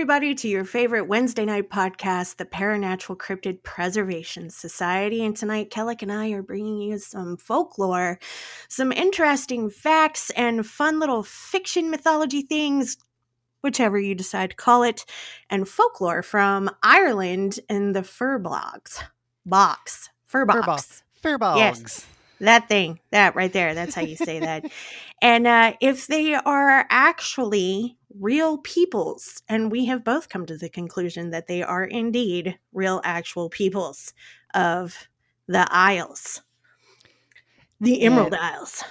Everybody, to your favorite Wednesday night podcast, the Paranatural Cryptid Preservation Society. And tonight, Khelek and I are bringing you some folklore, some interesting facts, and fun little fiction mythology things, whichever you decide to call it, and folklore from Ireland in the fur blogs. Box. Fur box. Fur bogs. Yes. That thing, that right there, that's how you say that. and uh, if they are actually real peoples, and we have both come to the conclusion that they are indeed real, actual peoples of the Isles, the Emerald And- Isles.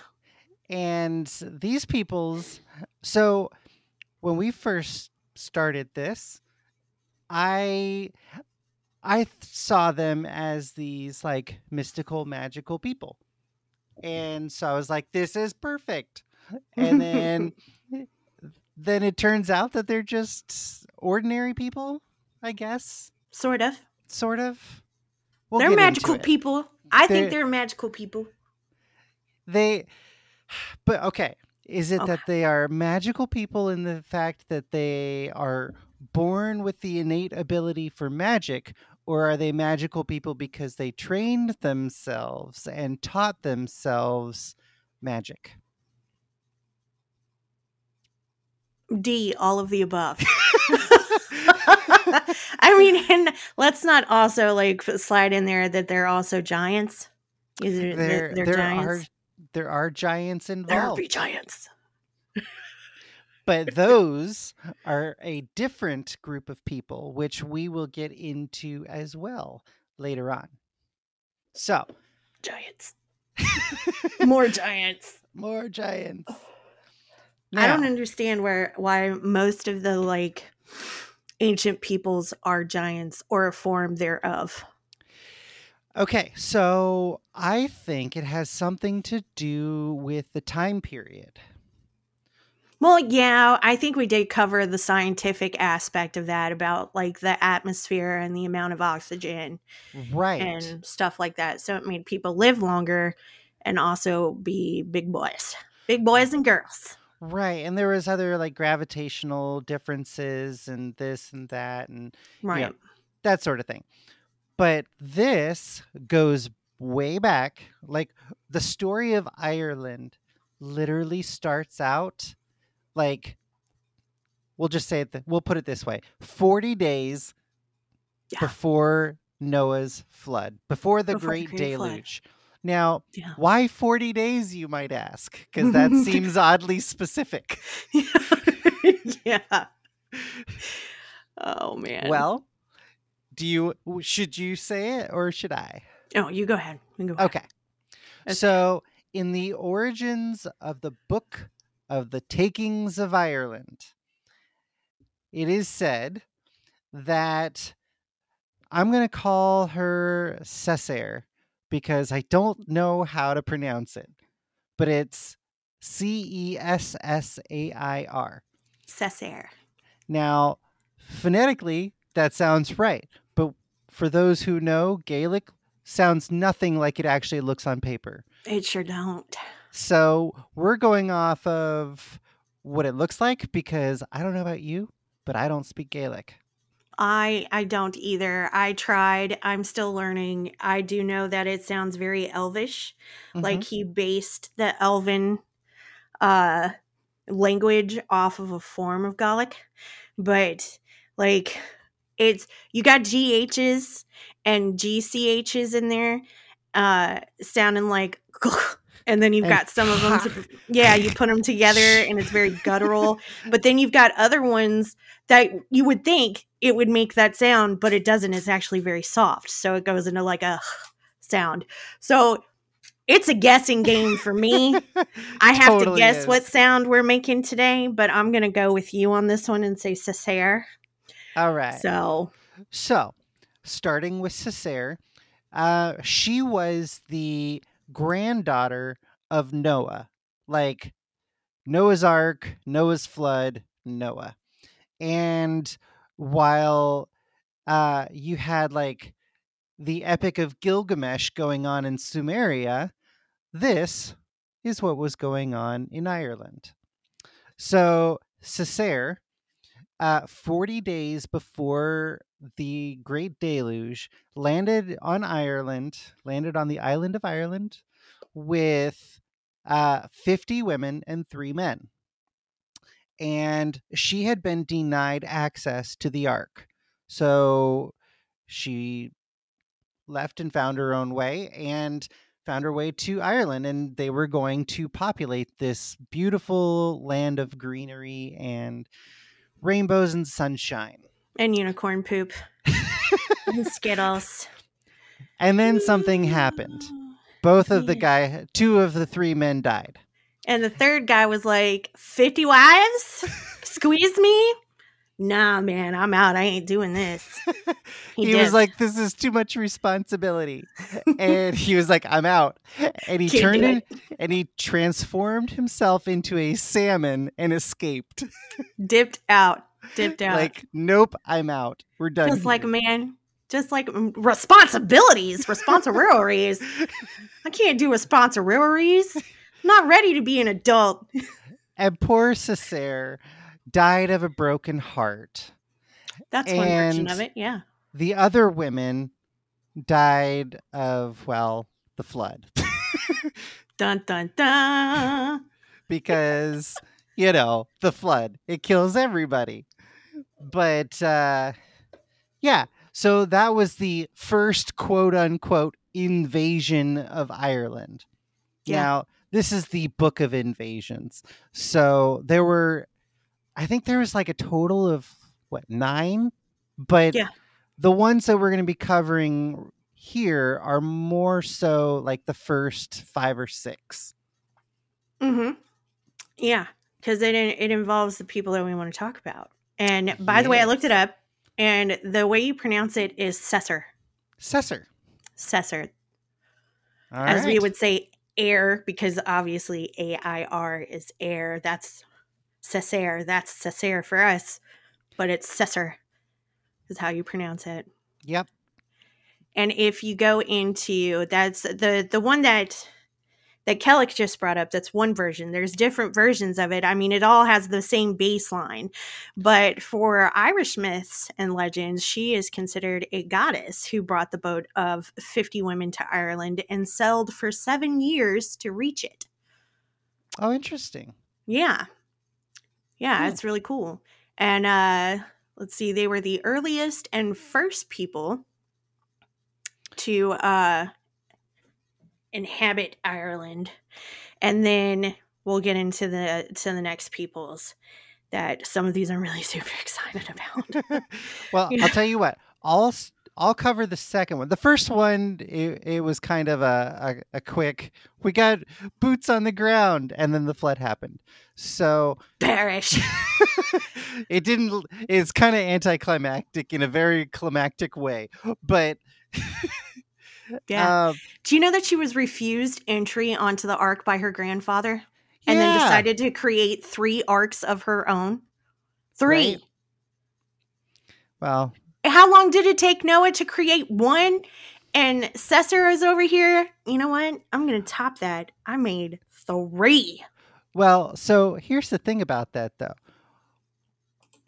And these peoples, so when we first started this, I I th- saw them as these like mystical magical people. Mm. And so I was like this is perfect. And then then it turns out that they're just ordinary people, I guess, Sort of. sort of. We'll they're magical people. I think They're- they're magical people. they but okay is it Okay. that they are magical people in the fact that they are born with the innate ability for magic or are they magical people because they trained themselves and taught themselves magic D, all of the above. I mean, and let's not also like slide in there that they're also giants. Either there they're, there giants. are there are giants involved. there be giants. but those are a different group of people which we will get into as well later on so Giants. More giants. more giants I don't understand where why most of the like ancient peoples are giants or a form thereof. Okay, so I think it has something to do with the time period. Well, yeah, I think we did cover the scientific aspect of that about like the atmosphere and the amount of oxygen Right. and stuff like that. So it made people live longer and also be big boys, big boys and girls. right. And there was other like gravitational differences and this and that and Right. that sort of thing. But this goes way back. Like the story of Ireland literally starts out like we'll just say it th- we'll put it this way. 40 days Yeah. before Noah's flood, before the Before the great Flood. deluge. Now, Yeah. why 40 days you might ask? Cuz that seems oddly specific. yeah. Oh man. Well, do you should you say it or should I? oh, you go ahead. You go ahead. Okay. Okay. So, in the origins of the book of the takings of Ireland, it is said that I'm going to call her Cessair because I don't know how to pronounce it, but it's C E S S A I R. Cessair. Now, phonetically, that sounds right, but for those who know, Gaelic sounds nothing like it actually looks on paper. It sure don't. So we're going off of what it looks like because I don't know about you, but I don't speak Gaelic. I I don't either. I tried. I'm still learning. I do know that it sounds very elvish. Like he based the elven uh language off of a form of Gaelic. But like it's you got GHs and GCHs in there uh sounding like and then you've And got some of them to, yeah you put them together and it's very guttural. But then you've got other ones that you would think it would make that sound but it doesn't. It's actually very soft. So it goes into like a sound. So it's a guessing game for me. I have to Totally guess what sound we're making today but i'm gonna go with you on this one and say Cessair. All right. so So, starting with Cessair, uh, she was the granddaughter of Noah, like Noah's Ark, Noah's flood, Noah. And while uh, you had like the Epic of Gilgamesh going on in Sumeria, this is what was going on in Ireland. So, Cessair uh, 40 days before the Great Deluge, landed on Ireland, landed on the island of Ireland with uh, 50 women and three men. And she had been denied access to the Ark. So she left and found her own way and found her way to Ireland. And they were going to populate this beautiful land of greenery and rainbows and sunshine. And unicorn poop. and Skittles. And then something happened. Both of the guy, two of the three men died. And the third guy was like, 50 wives? Squeeze me? Nah, man, I'm out. I ain't doing this. He, he was like, This is too much responsibility. and he was like, I'm out. And he Can't turned in, and he transformed himself into a salmon and escaped. Dipped out. Dipped out. Like, nope, I'm out. We're done. Just here. like, man, just like mm, responsibilities, responsibilities. I can't do responsibilities. I'm not ready to be an adult. and poor Cessair died of a broken heart. That's and one version of it, yeah. The other women died of, well, the flood. dun dun dun. because, you know, the flood. It kills everybody. But uh yeah, so that was the first quote unquote invasion of Ireland. Yeah. Now, this is the book of invasions. So there were, I think there was like a total of what, nine? But yeah. the ones that we're going to be covering here are more so like the first five or six. Mm hmm. Yeah. Because it, it involves the people that we want to talk about. And by the way, I looked it up and the way you pronounce it is Cessor. Cessor. Cessor. As right. we would say air, because obviously A I R is air. That's Cessair. That's Cessair for us. But it's Cessor is how you pronounce it. Yep. And if you go into that's the the one that that Khelek just brought up, that's one version. There's different versions of it. I mean, it all has the same baseline. But for Irish myths and legends, she is considered a goddess who brought the boat of 50 women to Ireland and sailed for seven years to reach it. Oh, interesting. Yeah. Yeah, hmm. it's really cool. And uh let's see, they were the earliest and first people to uh inhabit Ireland. And then we'll get into the to the next peoples that some of these I'm really super excited about. well, I'll tell you what. I'll I'll cover the second one. The first one, it, it was kind of a, a, a quick. We got boots on the ground, and then the flood happened. So perish. it didn't. It's kind of anticlimactic in a very climactic way, but yeah. Uh, Do you know that she was refused entry onto the ark by her grandfather and yeah. then decided to create three arcs of her own? Three. Right. Well, how long did it take Noah to create one? And Cesar is over here. You know what? I'm going to top that. I made three. Well, so here's the thing about that, though.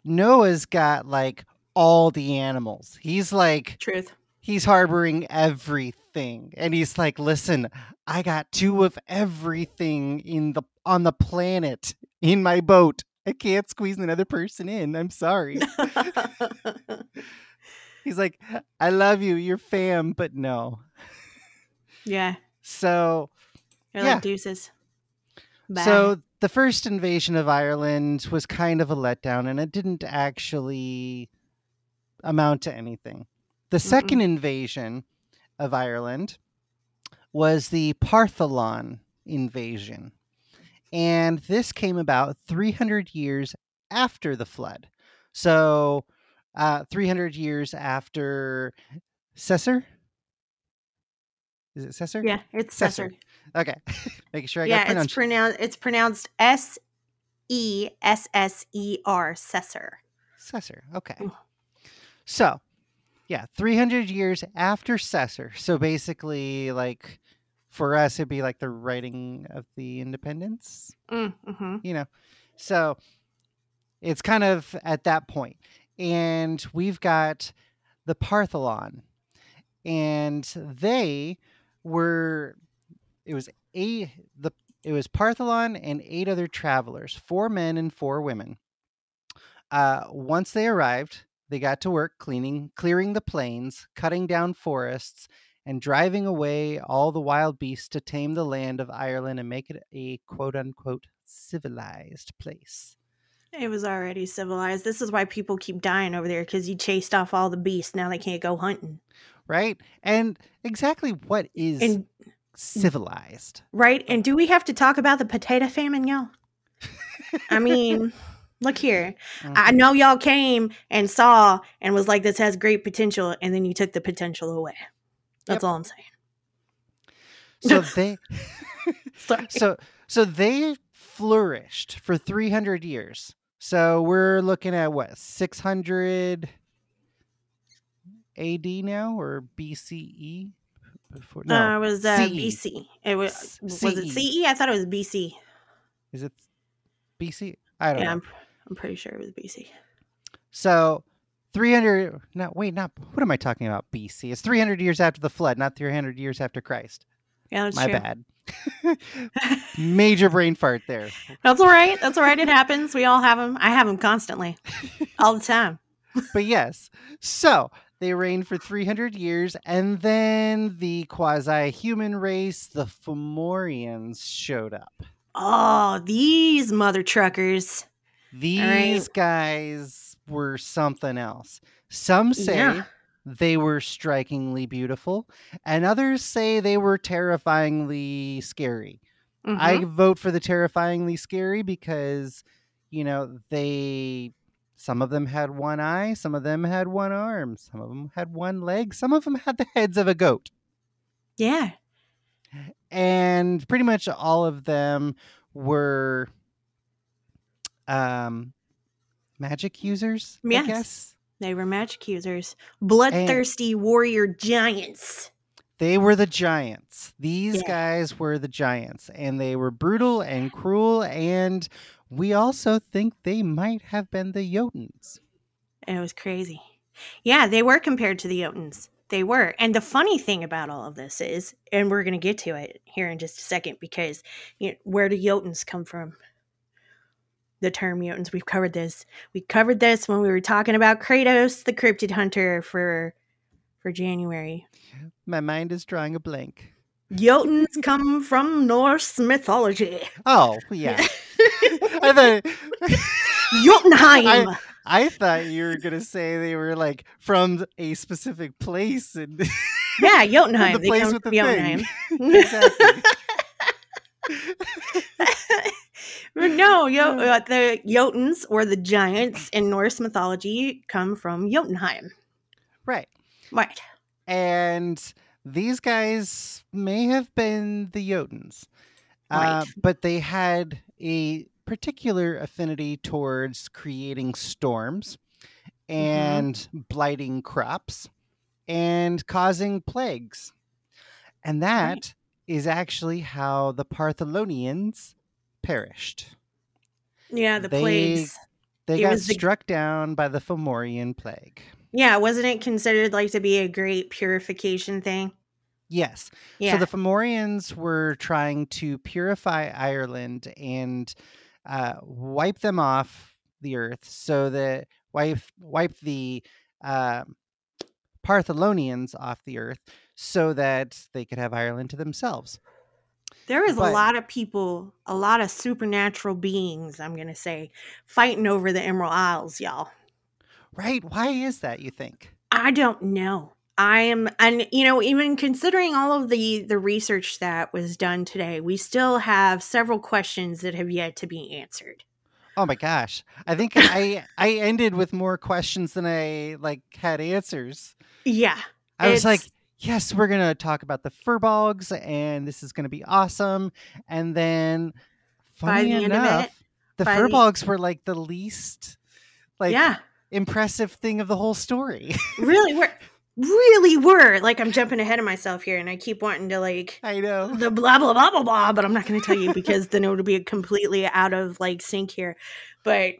Noah's got like all the animals. He's like truth he's harboring everything. And he's like listen i got two of everything in the on the planet in my boat. I can't squeeze another person in. I'm sorry. He's like i love you. You're fam but no. Yeah. So You're yeah. like deuces. Bye. so the first invasion of ireland was kind of a letdown and it didn't actually amount to anything the 2nd mm invasion of Ireland was the Partholon invasion. And this came about 300 years after the flood. So, uh, 300 years after Cessor. Is it Cessor? Yeah, it's Cessor. Okay, making sure I yeah, got pronounced. it's pronounced. It's pronounced S E S S E R Cessor. Cessor. Okay. So yeah, 300 years after Cessor. So basically, like for us, it'd be like the writing of the independence. Mm, hmm You know, so it's kind of at that point. And we've got the Partholon. And they were it was eight the it was Partholon and eight other travelers, four men and four women. Uh, once they arrived, they got to work cleaning, clearing the plains, cutting down forests, and driving away all the wild beasts to tame the land of Ireland and make it a quote unquote civilized place. It was already civilized. This is why people keep dying over there because you chased off all the beasts. Now they can't go hunting. Right? And exactly what is And civilized? right? And do we have to talk about the potato famine, y'all? I mean, look here. I Mhm. know y'all came and saw and was like, this has great potential, and then you took the potential away. That's Yep. all I'm saying. So they so so they flourished for 300 years. So we're looking at what 600 AD now or BCE? Before, no, uh, it was uh, CE. BC. It was S- was it CE. CE? I thought it was BC. Is it BC? I don't Yeah, know. I'm, pretty sure it was BC. So 300 no wait, not what am I talking about BC? It's 300 years after the flood, not 300 years after Christ. Yeah, that's My true. bad. Major brain fart there. That's all right. That's all right. It happens. We all have them. I have them constantly, all the time. but yes. So they reigned for 300 years, and then the quasi human race, the Fomorians, showed up. Oh, these mother truckers. These guys were something else. Some say Yeah. they were strikingly beautiful, and others say they were terrifyingly scary. I Mhm. vote for the terrifyingly scary because, you know, they some of them had one eye, some of them had one arm, some of them had one leg, some of them had the heads of a goat. yeah. And pretty much all of them were um magic users, Yes. I guess. They were magic users, bloodthirsty warrior giants. They were the giants. These Yeah. guys were the giants, and they were brutal and cruel. And we also think they might have been the Jotuns. And it was crazy. Yeah, they were compared to the Jotuns. They were. And the funny thing about all of this is, and we're going to get to it here in just a second, because you know, where do Jotuns come from? The term Jotuns. We've covered this. We covered this when we were talking about Kratos, the cryptid hunter, for for January. My mind is drawing a blank. Jotuns come from Norse mythology. Oh, yeah. I thought Jotunheim. I thought you were gonna say they were like from a specific place and yeah, Jotunheim. the They place come with from the Jotunheim. thing. exactly. No, Yo- uh, the Jotuns or the giants in Norse mythology come from Jotunheim. Right. Right. And these guys may have been the Jotuns. Uh, Right. but they had a particular affinity towards creating storms and blighting crops and causing plagues. And that is actually how the Partholonians perished. Yeah, the They- plagues. They It got the- struck down by the Fomorian plague. Yeah, wasn't it considered like to be a great purification thing? Yes. Yeah. So the Fomorians were trying to purify Ireland and uh, wipe them off the earth, so that wipe wipe the uh, Partholonians off the earth, so that they could have Ireland to themselves. there is but- a lot of people, a lot of supernatural beings, I'm going to say, fighting over the Emerald Isles, y'all. Right? Why is that? You think? I don't know. I am, and you know, even considering all of the the research that was done today, we still have several questions that have yet to be answered. Oh my gosh! I think I I ended with more questions than I like had answers. Yeah, I was like, yes, we're gonna talk about the furbolgs, and this is gonna be awesome. And then, funny the of it, enough, the by the- were like the least like yeah, impressive thing of the whole story. really were, really were. Like I'm jumping ahead of myself here, and I keep wanting to like I know. the blah blah blah blah blah, but I'm not going to tell you because then it would be completely out of like sync here. But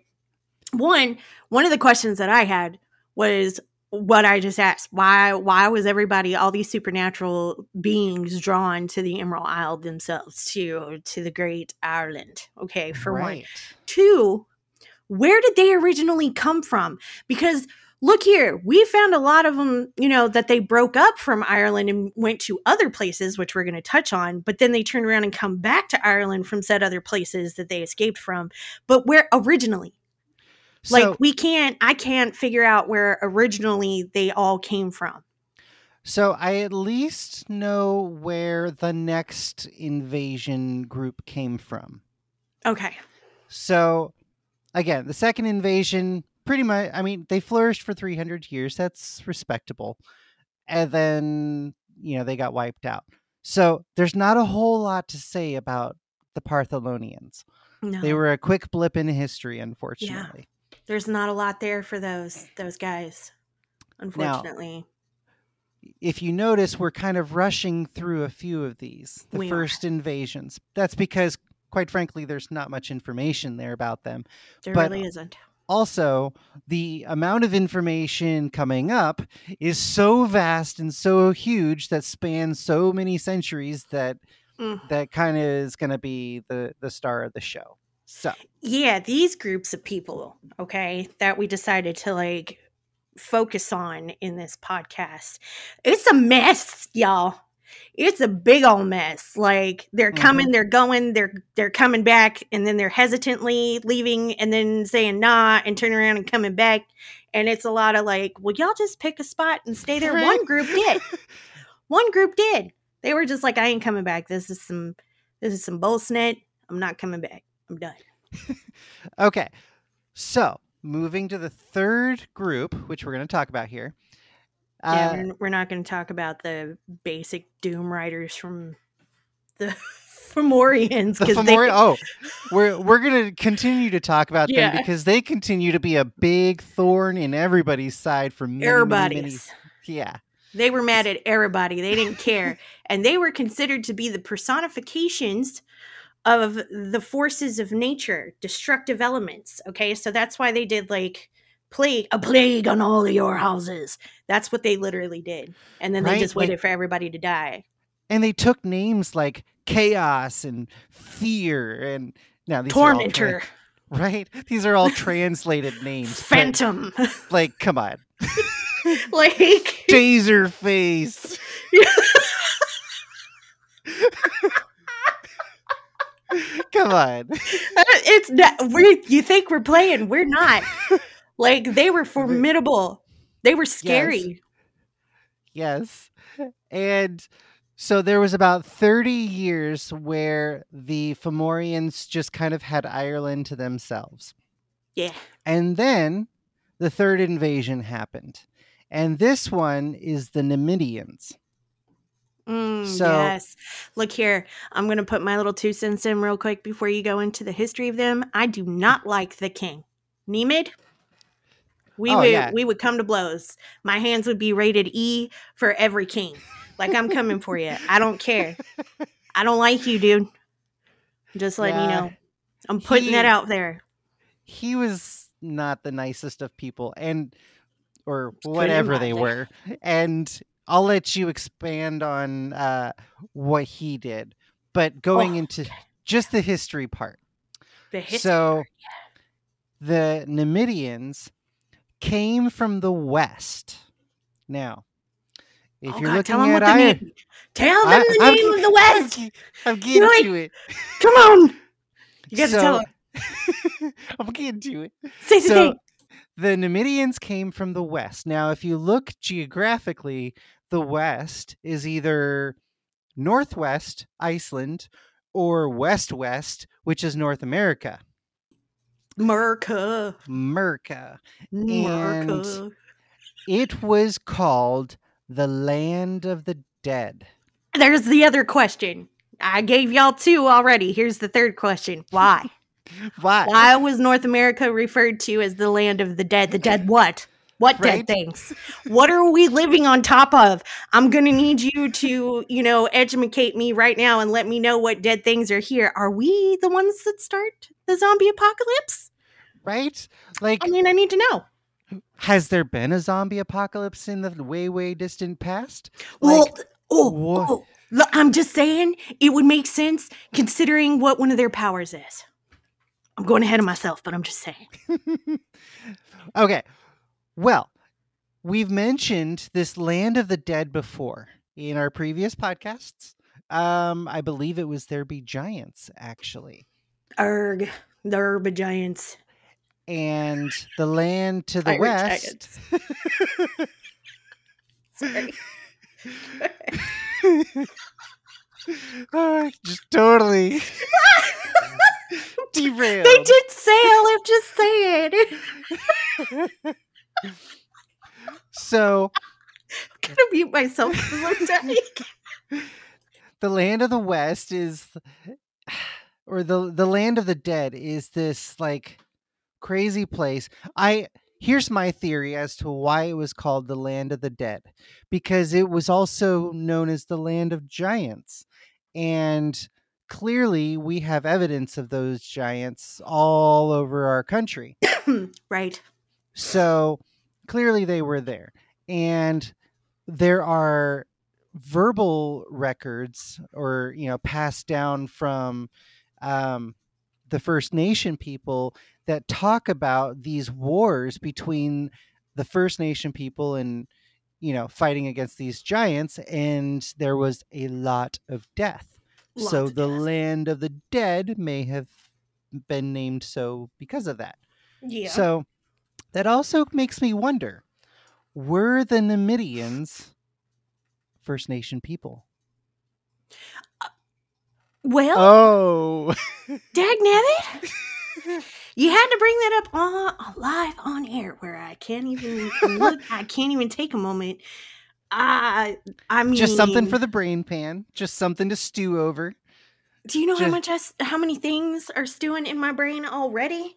one one of the questions that I had was what I just asked. Why why was everybody all these supernatural beings drawn to the Emerald Isle themselves to to the Great Ireland? Okay, for right. one. Two, where did they originally come from? Because look here, we found a lot of them, you know, that they broke up from Ireland and went to other places, which we're going to touch on, but then they turned around and come back to Ireland from said other places that they escaped from. But where originally? So, like we can't I can't figure out where originally they all came from. So I at least know where the next invasion group came from. Okay. So again, the second invasion pretty much I mean, they flourished for 300 years. That's respectable. And then, you know, they got wiped out. So there's not a whole lot to say about the Partholonians. No. They were a quick blip in history, unfortunately. There's not a lot there for those those guys, unfortunately. Now, if you notice, we're kind of rushing through a few of these. The we first are. invasions. That's because, quite frankly, there's not much information there about them. There but really isn't also the amount of information coming up is so vast and so huge that spans so many centuries that mm. that kind of is going to be the the star of the show so yeah these groups of people okay that we decided to like focus on in this podcast it's a mess y'all it's a big old mess. Like they're coming, mm-hmm. they're going, they're they're coming back, and then they're hesitantly leaving, and then saying nah, and turning around and coming back. And it's a lot of like, well, y'all just pick a spot and stay there. Right? One group did. One group did. They were just like, I ain't coming back. This is some this is some bullshit. I'm not coming back. I'm done. okay. So moving to the third group, which we're going to talk about here, yeah, uh, we're, we're not going to talk about the basic Doom Riders from the Fomorians. The Fomori- they... oh, we're we're going to continue to talk about yeah. them because they continue to be a big thorn in everybody's side for many, everybody's. Many, many, yeah. They were mad at everybody. They didn't care, and they were considered to be the personifications of the forces of nature, destructive elements. Okay, so that's why they did like plague a plague on all of your houses. That's what they literally did. And then right? they just waited like, for everybody to die. And they took names like chaos and fear and now these tormentor. tra- right? These are all translated names phantom. like come on. Like taser face Come on. It's not we you think we're playing, we're not. Like they were formidable. They were scary. Yes. yes. And so there was about 30 years where the Fomorians just kind of had Ireland to themselves. Yeah. And then the third invasion happened. And this one is the Nemedians. Mm, so, yes. Look here. I'm going to put my little two cents in real quick before you go into the history of them. I do not like the king. Nemid, we oh, would yeah. we would come to blows. My hands would be rated E for every king. Like I'm coming for you. I don't care. I don't like you, dude. Just letting yeah, you know. I'm putting he, that out there. He was not the nicest of people and or whatever they were. And I'll let you expand on uh, what he did. But going oh, into okay. just the history part. The history so yeah. the Nemedians came from the west. Now, if oh you're God, looking tell at I, name, tell them I, the I'm, name of the west. I'm, I'm getting like, to it. Come on, you got so, to tell it. I'm getting to it. Say the so, thing. The Nemedians came from the west. Now, if you look geographically, the west is either northwest Iceland or west west, which is North America. Merca. Merca. Merca. And it was called the Land of the Dead. There's the other question. I gave y'all two already. Here's the third question. Why? Why? Why was North America referred to as the land of the dead? The dead what? What right? dead things? what are we living on top of? I'm going to need you to, you know, educate me right now and let me know what dead things are here. Are we the ones that start the zombie apocalypse? right? Like I mean, I need to know. has there been a zombie apocalypse in the way way distant past? Well, Like oh, oh, look, I'm just saying it would make sense considering what one of their powers is. I'm going ahead of myself, but I'm just saying. okay. Well, we've mentioned this land of the dead before in our previous podcasts. Um, I believe it was There Be Giants, actually. Erg, There Be Giants. And the land to the west. Sorry. Ah, just totally derailed. They did sail, I'm just saying. So I'm gonna mute myself I'm dying. the land of the west is or the the land of the dead is this like crazy place i here's my theory as to why it was called the land of the dead because it was also known as the land of giants and clearly we have evidence of those giants all over our country right. so clearly they were there. And there are verbal records or, you know, passed down from um, the First Nation people that talk about these wars between the First Nation people and, you know, fighting against these giants. And there was a lot of death. so of the death. land of the dead may have been named so because of that. Yeah. So that also makes me wonder were the Nemedians First Nation people? well, Oh, dag nabbit. You had to bring that up on live on air where I can't even look. I can't even take a moment. Uh, I mean, just something for the brain pan, just something to stew over. Do you know how much I, how many things are stewing in my brain already?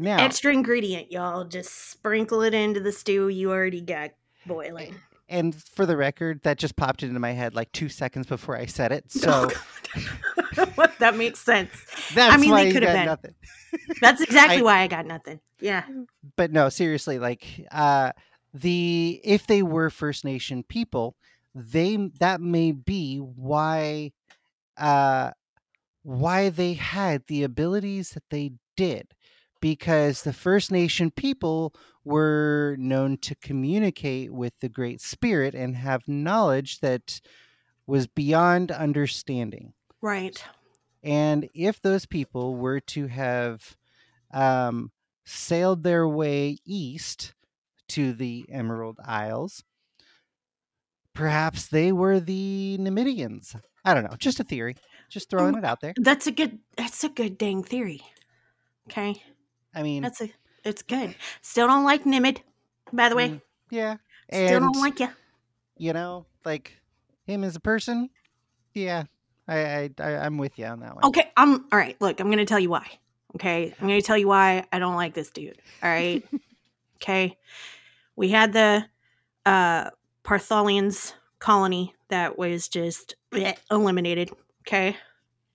Now, Extra ingredient, y'all. Just sprinkle it into the stew you already got boiling. and for the record, that just popped into my head like two seconds before I said it. So that makes sense. that's mean, why they could have been. nothing. That's exactly I- why I got nothing. Yeah. but no seriously like uh the if they were first nation people they that may be why uh why they had the abilities that they did because the first nation people were known to communicate with the great spirit and have knowledge that was beyond understanding Right. and if those people were to have um, sailed their way east to the Emerald Isles, perhaps they were the Nemedians. I don't know. Just a theory. Just throwing Um, it out there. That's a good. That's a good dang theory. Okay. I mean, That's a. It's good. Still don't like Nimid. By the way, Mm, yeah. still And, don't like you. you know, like him as a person, yeah, I, I, I I'm with you on that one. Okay. I'm all right. Look, I'm going to tell you why. Okay. I'm going to tell you why I don't like this dude. All right. okay. We had the uh Partholians colony that was just bleh, eliminated. Okay.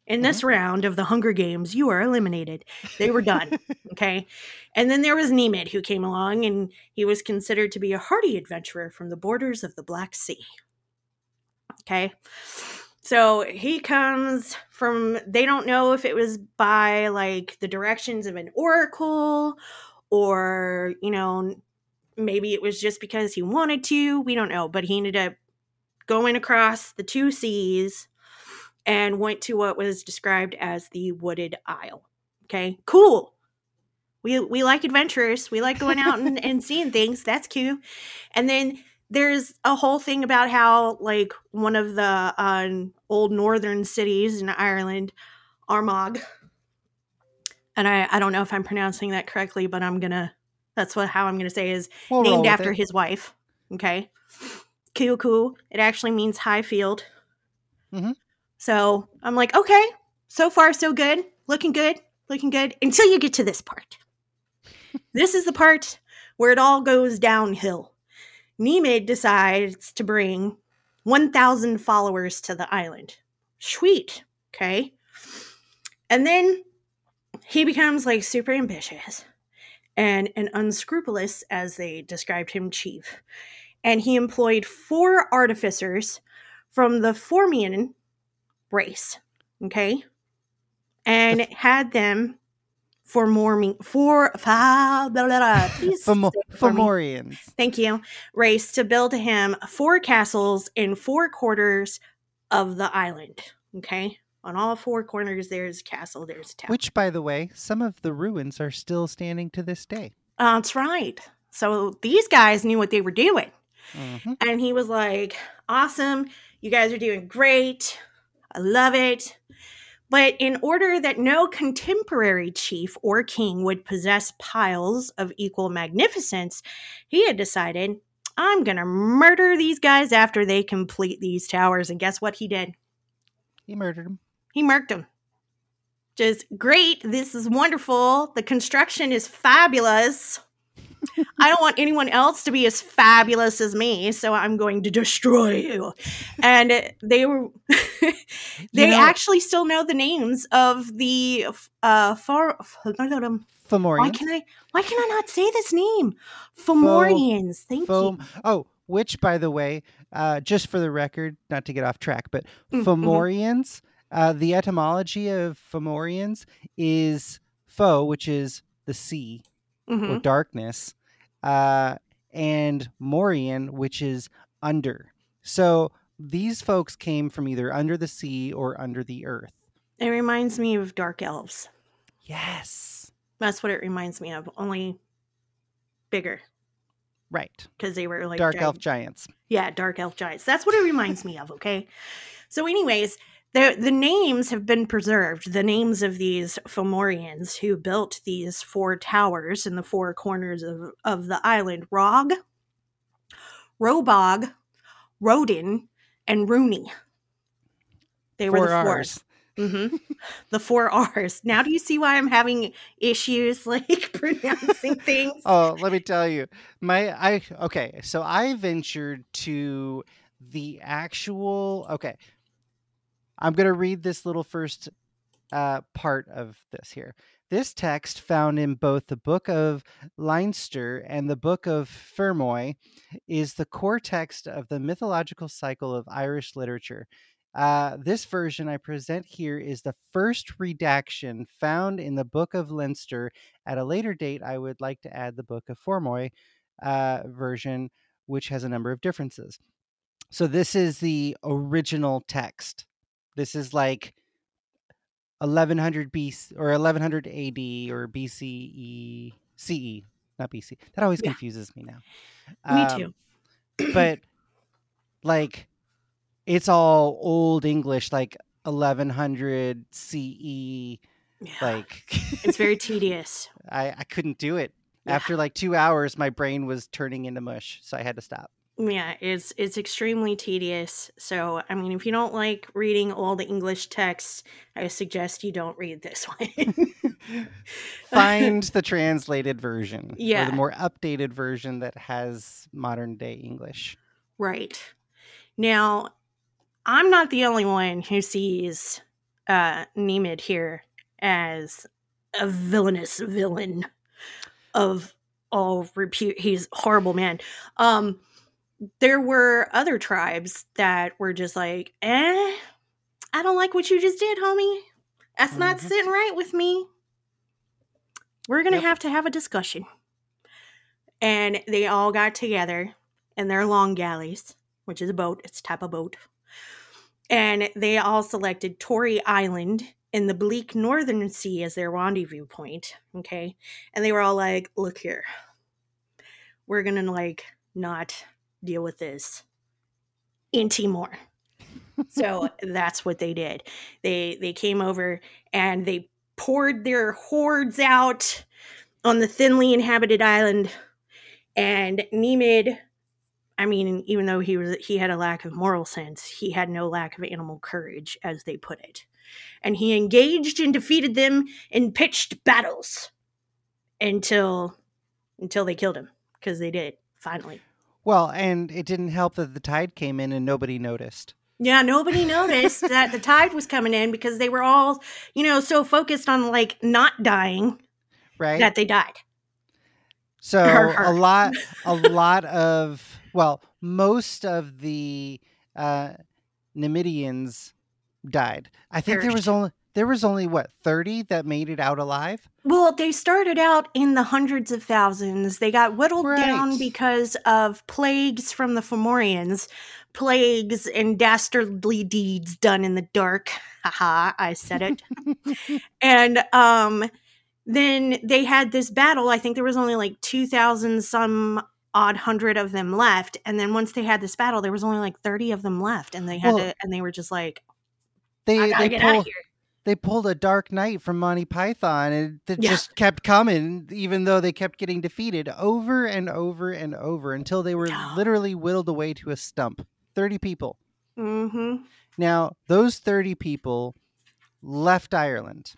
In this mm-hmm. round of the Hunger Games, you are eliminated. They were done. okay. And then there was Nemid who came along and he was considered to be a hardy adventurer from the borders of the Black Sea. Okay. So he comes from, they don't know if it was by like the directions of an oracle or, you know, maybe it was just because he wanted to. We don't know. But he ended up going across the two seas and went to what was described as the Wooded Isle. Okay, cool. We, we like adventurers. We like going out and, and seeing things. That's cute. And then there's a whole thing about how like one of the uh, old northern cities in Ireland, Armagh, and I, I don't know if I'm pronouncing that correctly, but I'm gonna that's what how I'm gonna say is We'll named after it. his wife. Okay, Kyoku. It actually means high field. Mhm. So I'm like, okay, so far so good, looking good, looking good until you get to this part. this is the part where it all goes downhill. Nemid decides to bring 1,000 followers to the island. Sweet. Okay. And then he becomes like super ambitious and an unscrupulous, as they described him, chief. And he employed four artificers from the Formian race, okay? And had them for more me for blah, blah, blah, Famo- Fomorians. Thank you. Race to build him four castles in four quarters of the island. Okay. On all four corners, there's a castle, there's a town. Which, by the way, some of the ruins are still standing to this day. That's right. So these guys knew what they were doing. Mm-hmm. And he was like, Awesome. You guys are doing great. I love it. But in order that no contemporary chief or king would possess piles of equal magnificence, he had decided, I'm going to murder these guys after they complete these towers. And guess what he did? He murdered him. He murked them. Just great. This is wonderful. The construction is fabulous. I don't want anyone else to be as fabulous as me, so I'm going to destroy you. And they were they know- actually still know the names of the uh for why can I why can I not say this name? Fomorians. Thank Foam. Oh, which, by the way, uh, just for the record, not to get off track, but Mm, mhm. Fomorians, uh, the etymology of Fomorians is fo, which is the sea Mhm. or darkness, uh, and Morian, which is under. So these folks came from either under the sea or under the earth. It reminds me of dark elves. Yes. That's what it reminds me of. Only bigger Right. because they were like Dark giant- elf giants. Yeah, dark elf giants. That's what it reminds me of, okay? So, anyways, the the names have been preserved. The names of these Fomorians who built these four towers in the four corners of, of the island Rog, Robog, Rodin, and Rooney. They were the four. R's. hmm the four R's. Now, do you see why I'm having issues like pronouncing things? Oh, let me tell you. My I okay, so I ventured to the actual okay. I'm going to read this little first uh part of this here. This text found in both the book of Leinster and the book of Fermoy is the core text of the mythological cycle of Irish literature. Uh, this version I present here is the first redaction found in the Book of Leinster. At a later date, I would like to add the Book of Fermoy uh, version, which has a number of differences. So, this is the original text. This is like 1100 BC or 1100 AD or BCE, CE, not BC. That always Yeah. confuses me now. Me Um, too. but like it's all old english like 1100 ce Yeah. like it's very tedious. I, I couldn't do it Yeah. after like two hours my brain was turning into mush so i had to stop Yeah, it's it's extremely tedious. So, I mean, if you don't like reading all the English texts, I suggest you don't read this one. find the translated version or Yeah. the more updated version that has modern day english right. Now, I'm not the only one who sees uh Nemid here as a villainous villain of all repute. He's a horrible man. Um there were other tribes that were just like, eh, I don't like what you just did, homie. That's not Mhm. sitting right with me. We're going to Yep. have to have a discussion. And they all got together in their long galleys, which is a boat, it's a type of boat. And they all selected Tory Island in the bleak northern sea as their rendezvous point. Okay. And they were all like, look here, we're going to like not deal with this in Timor. so that's what they did. They they came over and they poured their hordes out on the thinly inhabited island and Nemid I mean even though he was he had a lack of moral sense, he had no lack of animal courage as they put it. And he engaged and defeated them in pitched battles until until they killed him because they did finally. Well and it didn't help that the tide came in and nobody noticed Yeah, nobody noticed that the tide was coming in because they were all, you know, so focused on like not dying right? that they died. So Her, a lot, a lot of well, most of the uh, Nemedians died. I think there was only there was only what thirty that made it out alive. Well, they started out in the hundreds of thousands. They got whittled down because of plagues from the Fomorians, plagues and dastardly deeds done in the dark. Haha, I said it. and um then they had this battle. I think there was only like 2000 some odd hundred of them left and then once they had this battle there was only like 30 of them left and they had Well, to and they were just like They they get out pulled of here. they pulled a Dark Knight from Monty Python, and it Yeah. just kept coming, even though they kept getting defeated over and over and over until they were Yeah. literally whittled away to a stump. Thirty people. Mhm. Now, those 30 people left Ireland.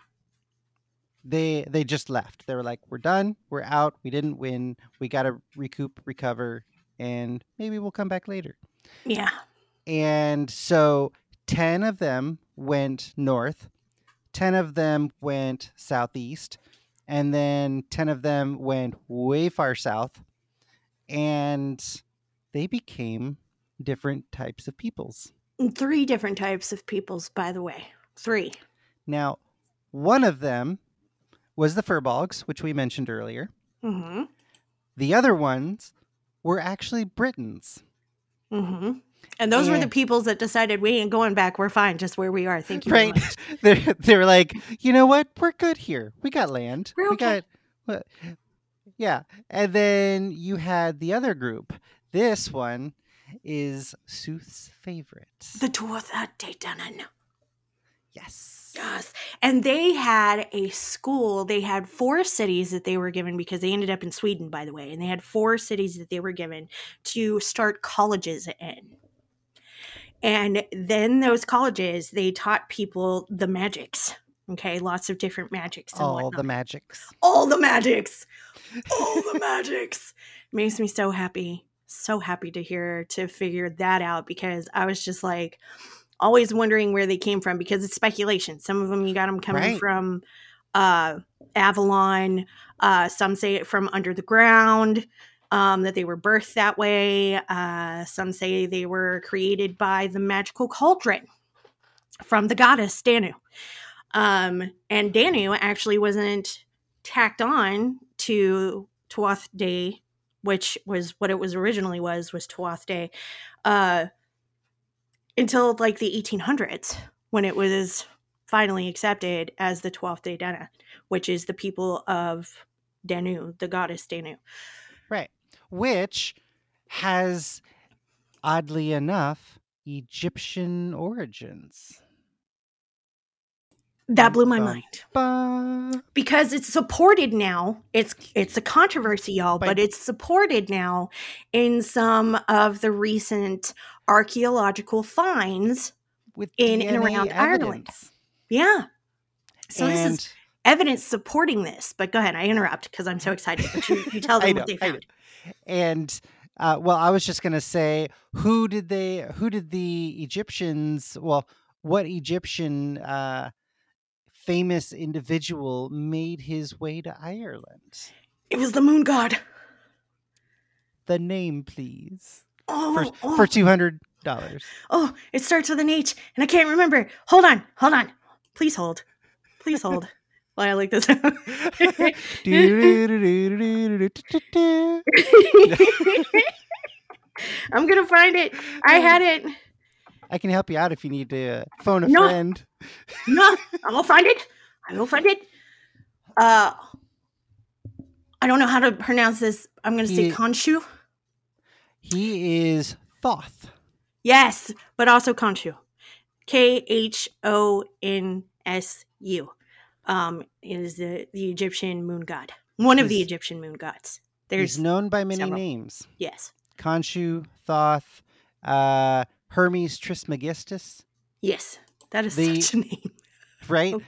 They they just left. They were like, "We're done. We're out. We didn't win. We got to recoup, recover, and maybe we'll come back later." Yeah. And so 10 of them went north, 10 of them went southeast, and then 10 of them went way far south. And they became different types of peoples. Three different types of peoples, by the way. Three. Now, one of them was the Furbolgs, which we mentioned earlier. Mm-hmm. The other ones were actually Britons. Mm-hmm. And those were the peoples that decided we ain't going back. We're fine just where we are. Thank you. Right. much." They're, they're like, you know what? We're good here. We got land. We're we okay." got, what- yeah. And then you had the other group. This one is Sooth's favorite. The Dwarf Daytonan. yes. Yes. And they had a school. They had four cities that they were given because they ended up in Sweden, by the way. And they had four cities that they were given to start colleges in. And then those colleges, they taught people the magics. Okay. Lots of different magics. And All whatnot. the magics. all the magics all the magics makes me so happy so happy to hear to figure that out because i was just like always wondering where they came from because it's speculation some of them you got them coming Right. from uh avalon uh some say it from under the ground um that they were birthed that way uh some say they were created by the magical cauldron from the goddess danu um and danu actually wasn't tacked on to Tuatha Dé, which was what it was originally was was Tuatha Dé, uh, until like the 1800s when it was finally accepted as the Tuatha Dé Dana, which is the people of Danu, the goddess Danu. Right. Which has, oddly enough, Egyptian origins. That blew my mind because it's supported now. It's it's a controversy, y'all, but it's supported now in some of the recent archaeological finds With In and DNA around Ireland. Yeah. So this is evidence supporting this. But go ahead, I interrupt because I'm so excited. But you, you tell them what they found. And uh, well, I was just gonna say, who did they? Who did the Egyptians? Well, what Egyptian uh, famous individual made his way to Ireland? It was the moon god. The name, please, Oh, for oh, for two hundred dollars. oh, it starts with an H, and I can't remember. Hold on, hold on. Please hold. Please hold. While I like this. I'm gonna find it. I had it. I can help you out if you need to uh, phone a No. friend. No, I will find it. I will find it. Uh, I don't know how to pronounce this. I'm gonna say He- Khonshu. He is Thoth. Yes, but also Khonshu. K H O N S U. Um, is the the Egyptian moon god. One of the Egyptian moon gods. He's There's known by many several. names: yes, Khonshu, Thoth, uh, Hermes Trismegistus. yes. That is The- such a name. right? Oh.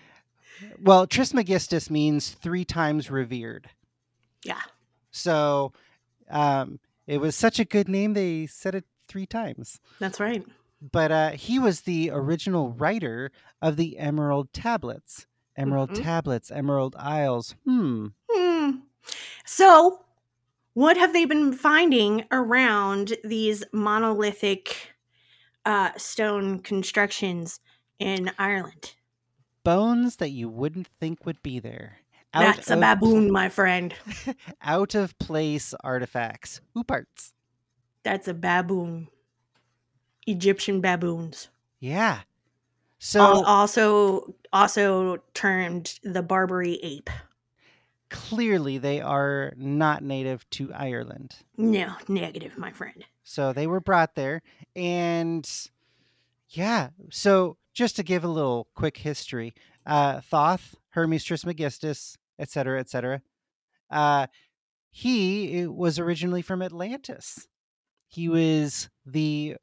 Well, Trismegistus means three times revered. Yeah. So um, it was such a good name, they said it three times. That's right. but uh, he was the original writer of the Emerald Tablets. Emerald Mhm. Tablets, Emerald Isles. Hmm. Hmm. So, what have they been finding around these monolithic uh, stone constructions in Ireland? Bones that you wouldn't think would be there. That's a baboon, my friend. out of place artifacts. Who parts? That's a baboon. Egyptian baboons. Yeah. So also, also termed the Barbary ape. clearly they are not native to Ireland. No, negative, my friend. So they were brought there. And yeah, so just to give a little quick history uh, Thoth, Hermes Trismegistus, etc., etc., uh, he was originally from Atlantis. He was the,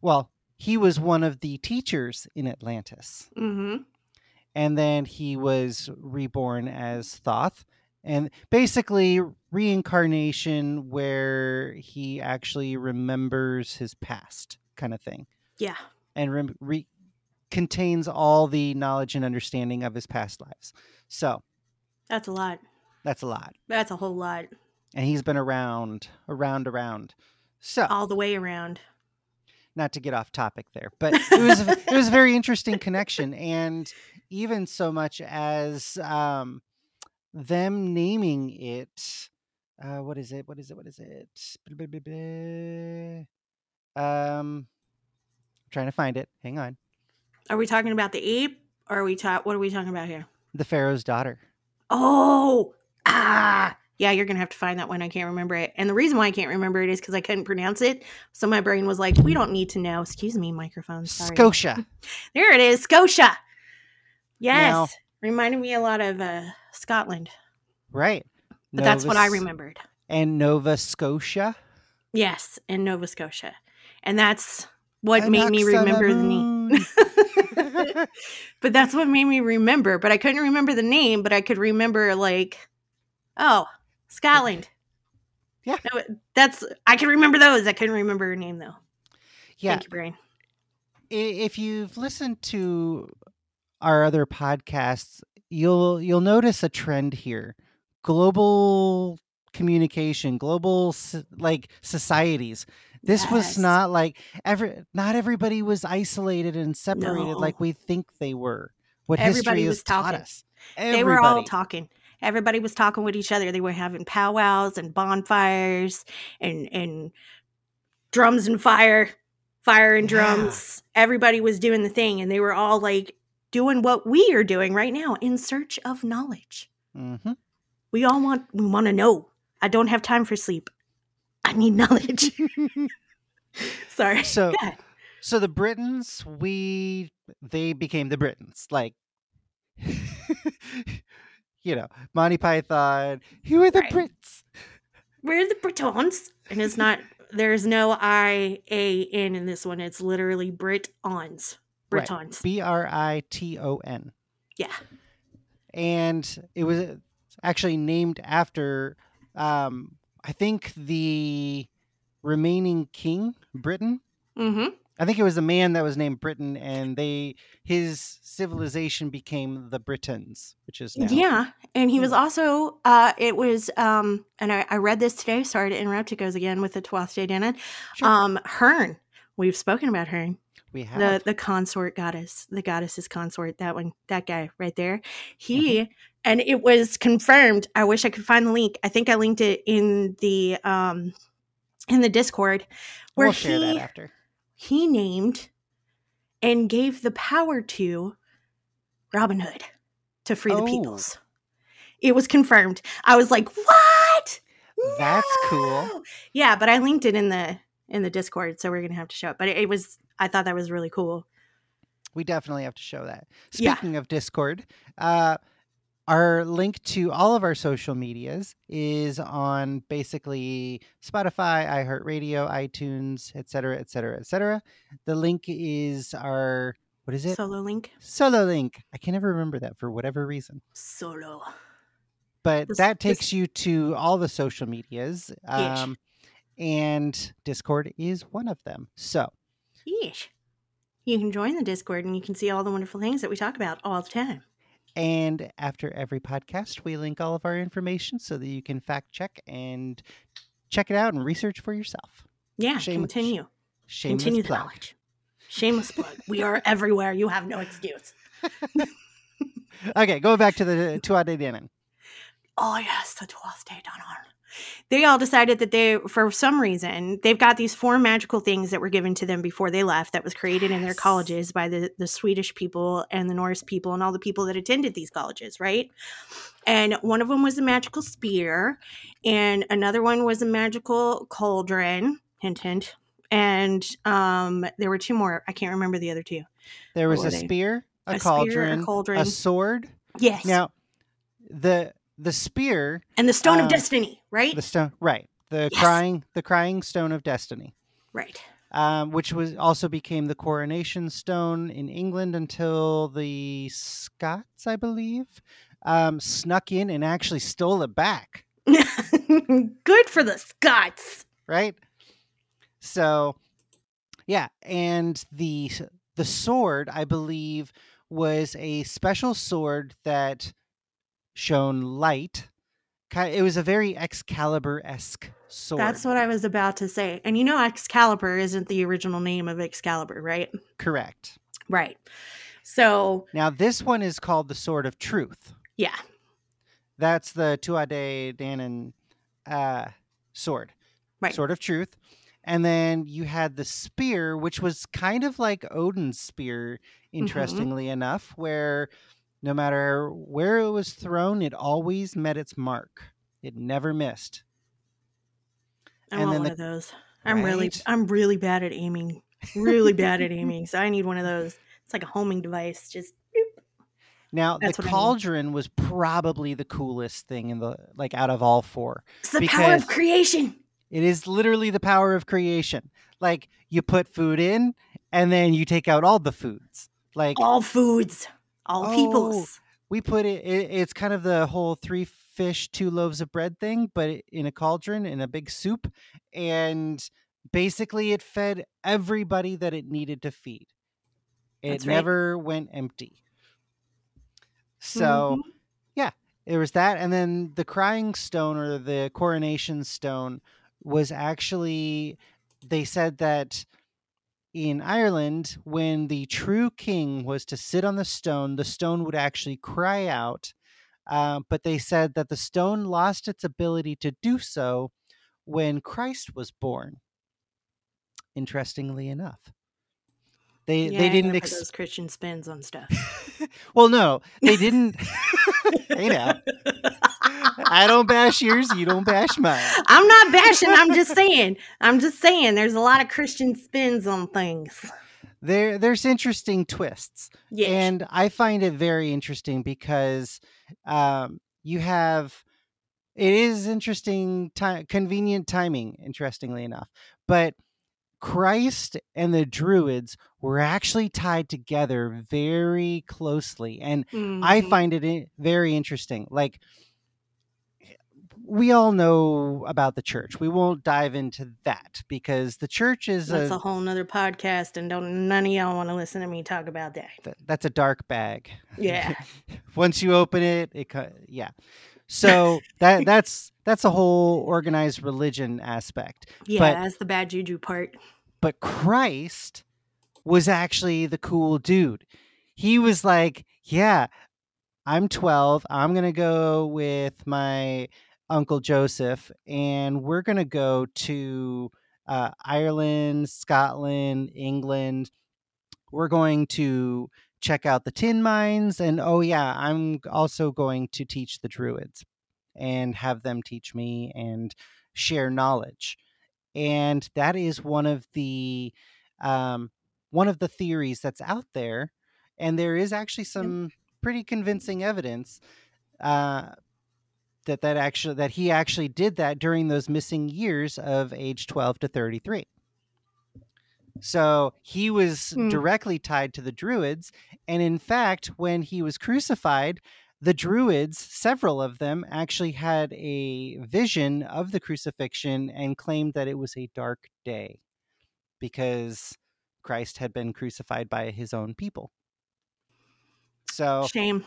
well, he was one of the teachers in Atlantis. Mm-hmm. and then he was reborn as Thoth, and basically reincarnation where he actually remembers his past, kind of thing, Yeah. and rem- re- contains all the knowledge and understanding of his past lives. So That's a lot. that's a lot, That's a whole lot. and he's been around, around, around. So All the way around. Not to get off topic there, but it was it was a very interesting connection, and even so much as um, them naming it. Uh, what is it? What is it? What is it? Um, trying to find it. Hang on. Are we talking about the ape? Or are we ta- what are we talking about here? The Pharaoh's daughter. Oh, ah, yeah. You're gonna have to find that one. I can't remember it, and the reason why I can't remember it is because I couldn't pronounce it. So my brain was like, "We don't need to know." Excuse me, microphone. Sorry. Scotia. There it is, Scotia. Yes, Now- reminded me a lot of uh, Scotland, Right. but that's what I remembered. And Nova Scotia. Yes, in Nova Scotia, and that's what made me remember the name. but that's what made me remember. But I couldn't remember the name, but I could remember like, oh, Scotland. Yeah. No, that's I can remember those. I couldn't remember her name though. yeah. Thank you, brain. if you've listened to our other podcasts, you'll you'll notice a trend here. Global communication, global like societies. This Yes. was not like every not everybody was isolated and separated No. like we think they were. What Everybody history was has taught talking. us. They were all talking. Everybody was talking with each other. They were having powwows and bonfires and and drums and fire, fire and Yeah. drums. Everybody was doing the thing, and they were all like doing what we are doing right now in search of knowledge. Mm-hmm. We all want we want to know. I don't have time for sleep. I need knowledge. Sorry. So so the Britons, we they became the Britons. Like you know, Monty Python, who are the Right. Brits? We're the Britons, and it's not. There's no I A N in this one. It's literally Britons. Right. Britons. B R I T O N. Yeah. And it was actually named after, um, I think, the remaining king, Britain. Mm-hmm. I think it was a man that was named Britain, and they his civilization became the Britons, which is now. Yeah, and he was also. Uh, it was. Um, and I, I read this today. Sorry to interrupt. It goes again with the Tuatha Dé Danann. Sure. Um, Herne. We've spoken about Herne. we have. the the consort goddess the goddess's consort that one that guy right there he and it was confirmed i wish i could find the link i think i linked it in the um in the discord where we'll share he that after. He named and gave the power to robin hood to free the Oh. peoples it was confirmed i was like what That's cool. Yeah but i linked it in the in the discord so we're gonna have to show it but it, it was i thought that was really cool We definitely have to show that. Yeah. Speaking of Discord, uh, our link to all of our social medias is on basically Spotify, iHeartRadio, iTunes, etc., etc., etc. The link is our what is it? solo link Solo link. I can never remember that for whatever reason. solo But This- that this- takes you to all the social medias. Um, and Discord is one of them. So Yeesh. You can join the Discord and you can see all the wonderful things that we talk about all the time. And after every podcast, we link all of our information so that you can fact check and check it out and research for yourself. Yeah, Shame, continue. Shameless continue plug. the knowledge. Shameless plug. We are everywhere. You have no excuse. okay, going back to the Tuatha Dé Danann. Oh yes, the Dé Danann they all decided that they, for some reason, they've got these four magical things that were given to them before they left that was created yes. in their colleges by the, the Swedish people and the Norse people and all the people that attended these colleges, right? And one of them was a magical spear, and another one was a magical cauldron, hint, hint. And um, there were two more. I can't remember the other two. There was a spear, a, a cauldron, spear, a cauldron, a sword. Yes. Now, the the spear and the stone um, of destiny, right? The stone, right? The yes. crying, the crying stone of destiny, right? Um, which was also became the coronation stone in England until the Scots, I believe, um, snuck in and actually stole it back. Good for the Scots, right? So, yeah, and the the sword, I believe, was a special sword that shone light. It was a very Excalibur esque sword. That's what I was about to say. And you know, Excalibur isn't the original name of Excalibur, right? Correct. Right. So now this one is called the Sword of Truth. Yeah. That's the Tuatha Danann uh, sword. Right. Sword of Truth. And then you had the spear, which was kind of like Odin's spear, mm-hmm. interestingly mm-hmm. enough, where no matter where it was thrown, it always met its mark. It never missed. I and want one the, of those. I'm right? really, I'm really bad at aiming. Really bad at aiming. So I need one of those. It's like a homing device. Just. Now That's the cauldron was probably the coolest thing in the like out of all four. It's the power of creation. It is literally the power of creation. Like you put food in, and then you take out all the foods. Like all foods all oh, peoples. We put it, it, it's kind of the whole three fish, two loaves of bread thing, but in a cauldron in a big soup. And basically, it fed everybody that it needed to feed. It That's never right. went empty. So, mm-hmm. yeah, there was that. And then the crying stone or the coronation stone was actually, they said that in Ireland, when the true king was to sit on the stone, the stone would actually cry out. Uh, but they said that the stone lost its ability to do so when Christ was born. Interestingly enough, they yeah, they didn't ex- those Christian spins on stuff. well, no, they didn't. you know, I don't bash yours. You don't bash mine. I'm not bashing. I'm just saying. I'm just saying. There's a lot of Christian spins on things. There, there's interesting twists. Yes. and I find it very interesting because um, you have. It is interesting, time, convenient timing. Interestingly enough, but Christ and the Druids were actually tied together very closely, and mm-hmm. I find it very interesting. Like we all know about the church. We won't dive into that because the church is that's a, a whole nother podcast, and don't none of y'all want to listen to me talk about that. Th- that's a dark bag. Yeah. Once you open it, it yeah. So that that's that's a whole organized religion aspect. Yeah, but, that's the bad juju part. But Christ was actually the cool dude. He was like, yeah, I'm 12. I'm going to go with my Uncle Joseph, and we're going to go to uh, Ireland, Scotland, England. We're going to check out the tin mines. And oh, yeah, I'm also going to teach the Druids and have them teach me and share knowledge. And that is one of the um, one of the theories that's out there. And there is actually some pretty convincing evidence uh, that that actually that he actually did that during those missing years of age 12 to 33 so he was mm. directly tied to the druids and in fact when he was crucified the druids several of them actually had a vision of the crucifixion and claimed that it was a dark day because Christ had been crucified by his own people. So Shame.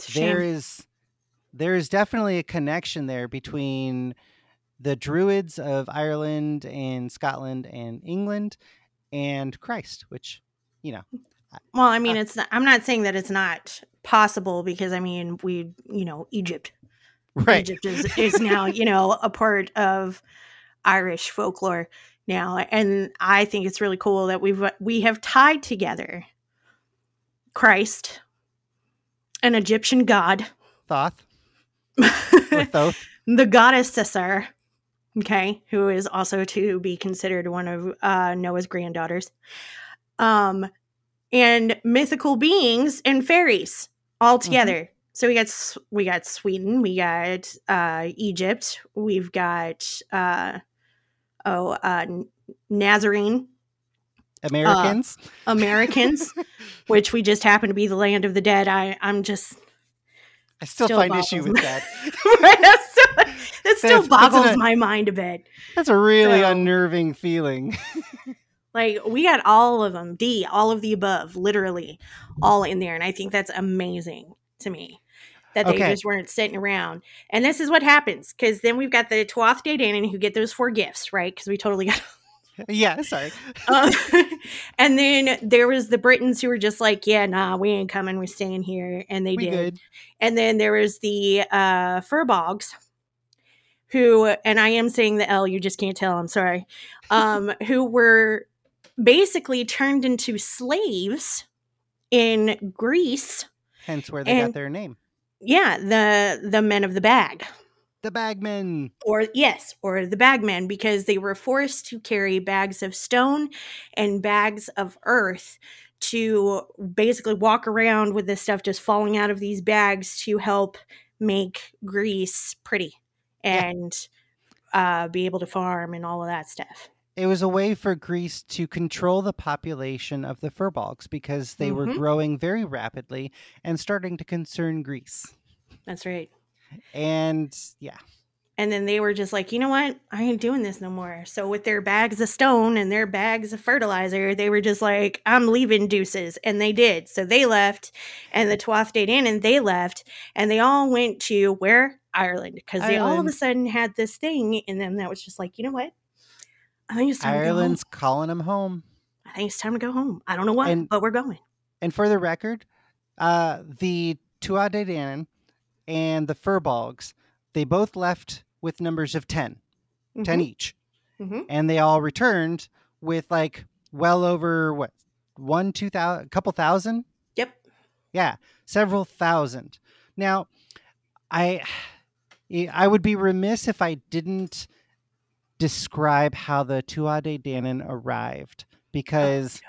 Shame. there is there is definitely a connection there between the druids of Ireland and Scotland and England and Christ, which you know, Well, I mean, it's. Not, I'm not saying that it's not possible because I mean, we, you know, Egypt. right? Egypt is is now, you know, a part of Irish folklore now, and I think it's really cool that we've we have tied together Christ, an Egyptian god, Thoth. The goddess Cessair, okay, who is also to be considered one of uh, Noah's granddaughters, um, and mythical beings and fairies all together. So we got we got Sweden, we got uh, Egypt, we've got uh, oh uh, Nazarene Americans. Americans, which we just happen to be the land of the dead. I I'm just I still, still find issue with that. that still, that still That's- that's boggles an- my mind a bit. That's a really So- unnerving feeling. Like we got all of them, D, all of the above, literally all in there, and I think that's amazing to me that they Okay. just weren't sitting around. And this is what happens because then we've got the Tuatha Dé Danann who get those four gifts, right? Because we totally got. yeah, sorry. Uh, and then there was the Britons who were just like, "Yeah, nah, we ain't coming. We're staying here," and they We did. good. And then there was the uh, Furbogs, who, and I am saying the L, you just can't tell, I'm sorry, um, who were basically turned into slaves in Greece. Hence where they got their name. Yeah, the the men of the bag. The bagmen. Or yes, or the bagmen, because they were forced to carry bags of stone and bags of earth to basically walk around with this stuff just falling out of these bags to help make Greece pretty Yeah. and uh, be able to farm and all of that stuff. It was a way for Greece to control the population of the furbolgs because they were Mhm. growing very rapidly and starting to concern Greece. That's right. And yeah, And then they were just like, you know what? I ain't doing this no more. So with their bags of stone and their bags of fertilizer, they were just like, I'm leaving deuces. And they did. So they left. And the Tuath in and they left. And they all went to where? Ireland. Because they all of a sudden had this thing in them that was just like, you know what? I think it's time Ireland's to go home. calling them home. I think it's time to go home. I don't know why, And- but we're going. And for the record, uh, the Tuatha De Danann and the Furbolgs, they both left with numbers of 10, 10 Mhm, each. mhm. And they all returned with like well over what, one, two thousand, a couple thousand? Yep. Yeah, several thousand. Now, I I would be remiss if I didn't describe how the Tuatha De Danann arrived oh because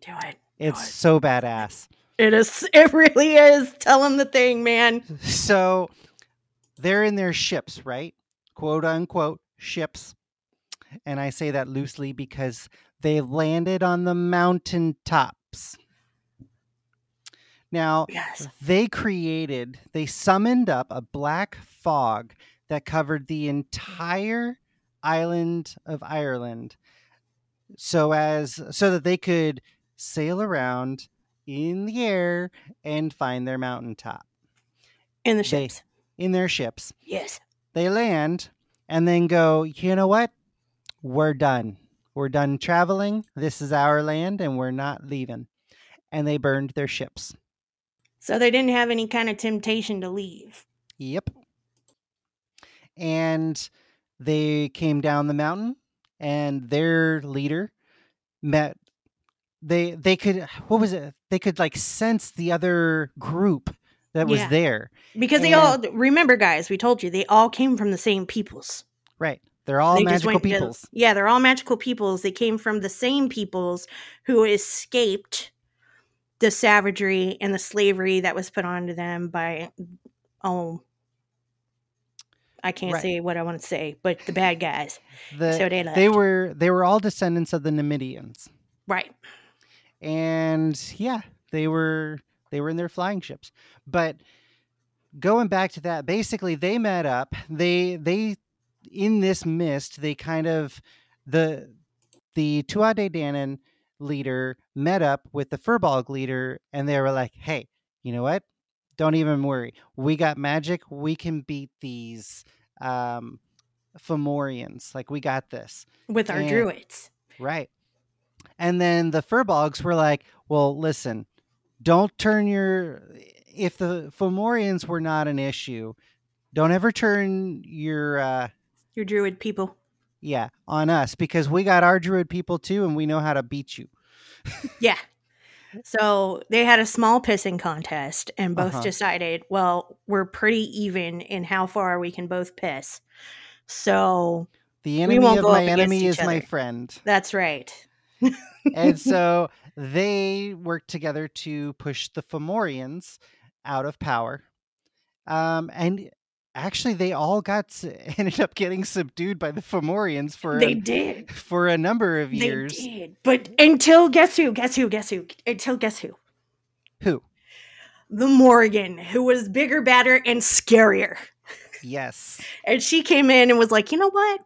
Do it. Do it. it's it. so badass. It is. It really is. Tell them the thing, man. So they're in their ships, right? Quote unquote ships. And I say that loosely because they landed on the mountain tops. Now, Yes. they created, they summoned up a black fog that covered the mm. entire island of Ireland so as so that they could sail around in the air and find their mountaintop In the They- ships. in their ships. Yes. They land and then go, you know what? We're done. We're done traveling. This is our land and we're not leaving. And they burned their ships. So they didn't have any kind of temptation to leave. Yep. And they came down the mountain and their leader met they they could what was it? They could like sense the other group that was Yeah. there. Because they all remember, guys. We told you they all came from the same peoples. Right. They're all they magical went to- peoples. yeah, they're all magical peoples. They came from the same peoples who escaped the savagery and the slavery that was put onto them by oh I can't Right. say what I want to say, but the bad guys. The, so they left. they were they were all descendants of the Nemedians. right. and yeah they were they were in their flying ships but going back to that basically they met up they they in this mist they kind of the the Tuatha De Danann leader met up with the Firbolg leader and they were like, hey, you know what? Don't even worry. We got magic. We can beat these um, Fomorians. Like, we got this. With our And- druids. Right. And then the Furbolgs were like, well, listen, don't turn your. If the Fomorians were not an issue, don't ever turn your. Uh, Your druid people. yeah, on us because we got our druid people too, and we know how to beat you. Yeah. So they had a small pissing contest and both Uh-huh. decided, well, we're pretty even in how far we can both piss. So The enemy of my enemy is my friend. that's right. and so they worked together to push the Fomorians out of power. Um, and actually, they all got ended up getting subdued by the Fomorians for They a, did. for a number of They years. did. But until guess who? Guess who? Guess who? Until guess who? Who? The Morrigan, who was bigger, badder, and scarier. Yes. And she came in and was like, you know what?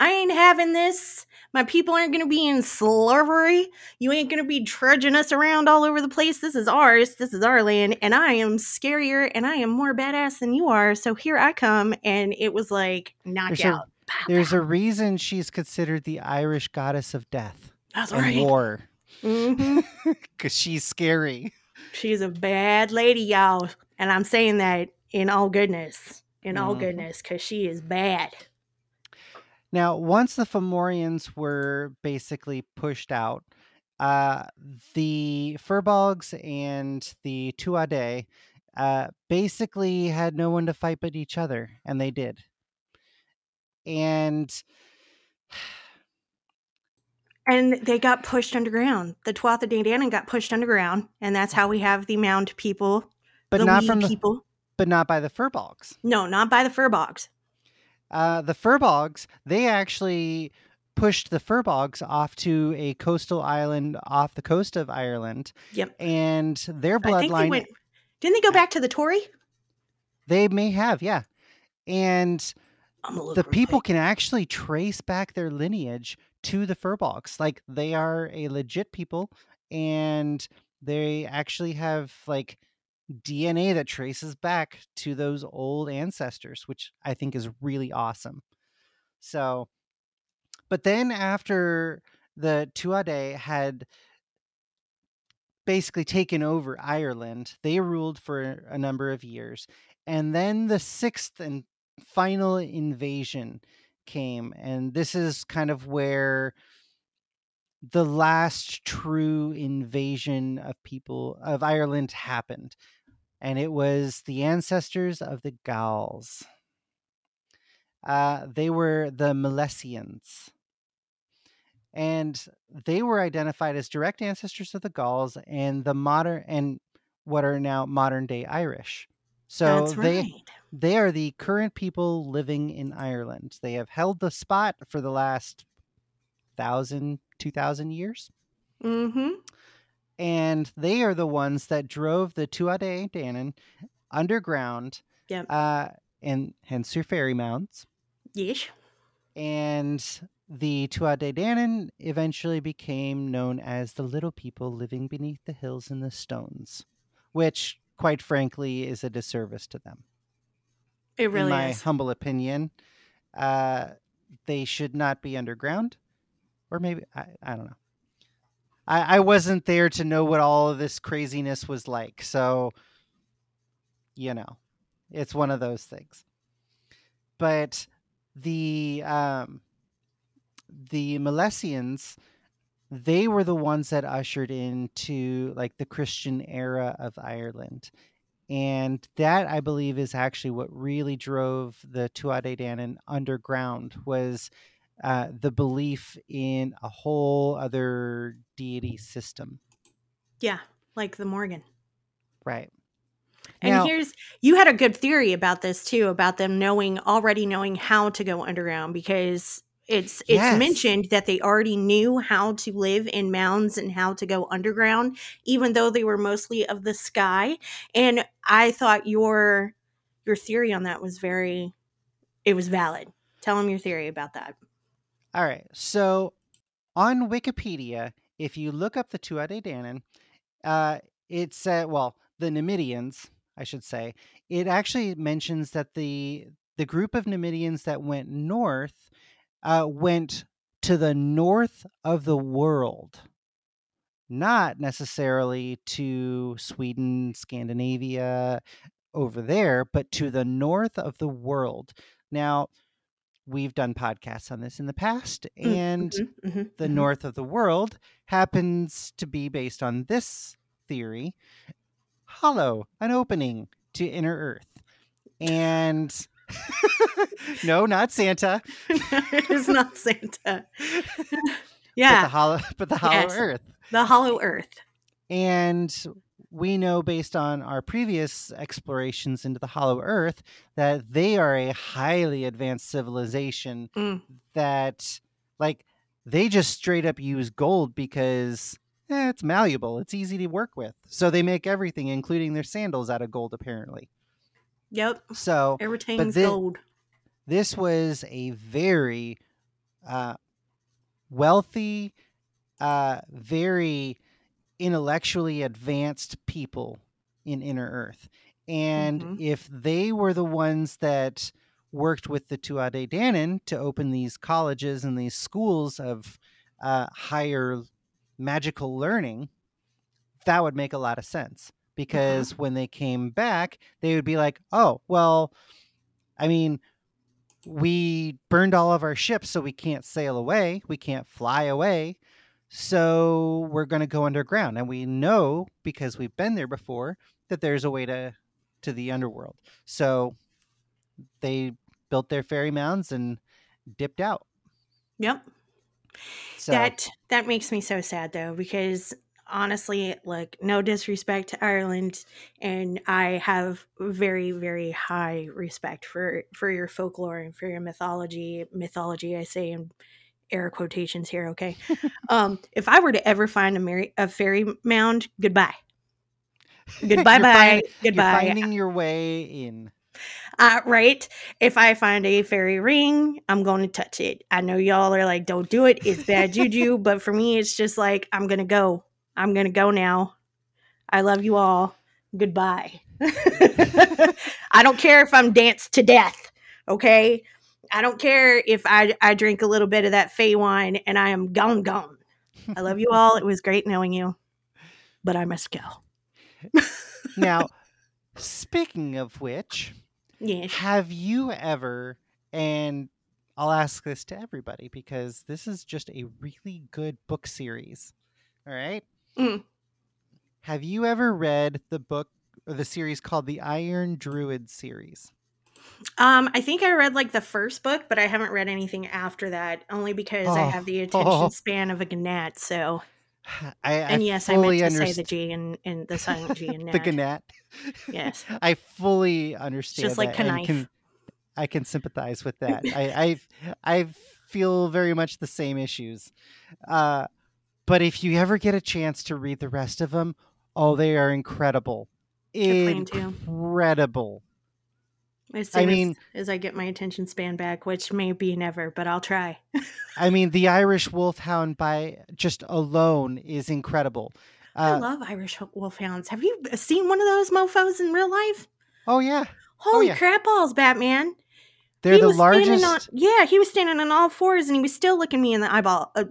I ain't having this. My people aren't going to be in slavery. You ain't going to be trudging us around all over the place. This is ours. This is our land. And I am scarier and I am more badass than you are. So here I come. And it was like. There's a- There's a reason she's considered the Irish goddess of death That's and right. war because she's scary. She's a bad lady, y'all. And I'm saying that in all goodness. In all Mhm. goodness, because she is bad. Now, once the Fomorians were basically pushed out, uh, the Furbolgs and the Tuade uh, basically had no one to fight but each other, and they did. And And they got pushed underground. The Tuatha De Danann got pushed underground, and that's how we have the mound people, but the not from the people. but not by the Furbolgs. No, not by the Furbogs. Uh, the Furbolgs, they actually pushed the Furbolgs off to a coastal island off the coast of Ireland, Yep. and their I think they bloodline went. Didn't they go back to the Tory? they may have, yeah. And the people can actually trace back their lineage to the Furbolgs. Like they are a legit people and they actually have like DNA that traces back to those old ancestors, which I think is really awesome. So, but then after the Tuatha had basically taken over Ireland, they ruled for a number of years. And then the sixth and final invasion came. And this is kind of where the last true invasion of people of Ireland happened. And it was the ancestors of the Gauls. Uh, they were the Milesians. And they were identified as direct ancestors of the Gauls and the modern and what are now modern day Irish. So they they are the current people living in Ireland. They have held the spot for the last thousand, two thousand years. Mm-hmm. And they are the ones that drove the Tuatha Danann underground, Yep. uh, and hence your fairy mounds. Yes. And the Tuatha Danann eventually became known as the little people living beneath the hills and the stones, which, quite frankly, is a disservice to them. It really is. in my is. humble opinion. Uh, they should not be underground, or maybe I, I don't know. I, I wasn't there to know what all of this craziness was like, so you know, it's one of those things. But the um, the Milesians, they were the ones that ushered into like the Christian era of Ireland and that I believe is actually what really drove the Tuatha Danann underground was uh, the belief in a whole other deity system. Yeah, like the Morrigan. Right. And Now- here's you had a good theory about this too, about them knowing already knowing how to go underground because it's it's Yes. mentioned that they already knew how to live in mounds and how to go underground, even though they were mostly of the sky. And I thought your your theory on that was very it was valid. Tell them your theory about that. All right. So on Wikipedia, if you look up the Tuatha Danann, uh, it said, well, the Nemedians, I should say, it actually mentions that the the group of Nemedians that went north uh, went to the north of the world, not necessarily to Sweden, Scandinavia, over there, but to the north of the world. Now, we've done podcasts on this in the past, Mm, and mhm, mhm, the mhm. north of the world happens to be based on this theory hollow, an opening to inner earth. And no, not Santa, it is not Santa. but yeah, the hollow, but the hollow Yes. earth. the Hollow Earth. And we know based on our previous explorations into the hollow earth that they are a highly advanced civilization Mm. that like they just straight up use gold because eh, it's malleable it's easy to work with so they make everything including their sandals out of gold apparently Yep, so everything's thi- gold. this was a very uh, wealthy, uh, very intellectually advanced people in Inner Earth. And Mhm. if they were the ones that worked with the Tuatha Danann to open these colleges and these schools of uh, higher magical learning, that would make a lot of sense. Because when they came back, they would be like, oh, well, I mean, we burned all of our ships, so we can't sail away. We can't fly away. So we're going to go underground. And we know, because we've been there before, that there's a way to, to the underworld. So they built their fairy mounds and dipped out. Yep. So That that makes me so sad though, because honestly, like no disrespect to Ireland, and I have very, very high respect for for your folklore and for your mythology. Mythology, I say in air quotations here. Okay. um, if I were to ever find a, Mary, a fairy mound, goodbye. Goodbye, bye. find- Goodbye. Finding your way in. Uh, right? If I find a fairy ring, I'm going to touch it. I know y'all are like, don't do it. It's bad juju. but for me, it's just like, I'm going to go. I'm going to go now. I love you all. Goodbye. I don't care if I'm danced to death. Okay. I don't care if I, I drink a little bit of that Fey wine and I am gone, gone. I love you all. It was great knowing you, but I must go. Now, speaking of which, Yes. Have you ever, and I'll ask this to everybody because this is just a really good book series. All right. Mm. Have you ever read the book or the series called the Iron Druid series? Um, I think I read like the first book, but I haven't read anything after that, only because I Oh. have the attention Oh. span of a gnat. So, I, and I yes, I meant to say the G and, and the silent G and the gnat. Yes. I fully understand. just like that and knife. can- I can sympathize with that. I, I I feel very much the same issues. Uh, but if you ever get a chance to read the rest of them, oh, they are incredible. Good plan, too. Incredible. As I mean- as, as I get my attention span back, which may be never, but I'll try. I mean, the Irish Wolfhound by just alone is incredible. I Uh, love Irish wolfhounds. Have you seen one of those mofos in real life? oh yeah, Holy yeah. crap balls, Batman. they're He the largest. On, yeah, he was standing on all fours and he was still looking me in the eyeball. Uh,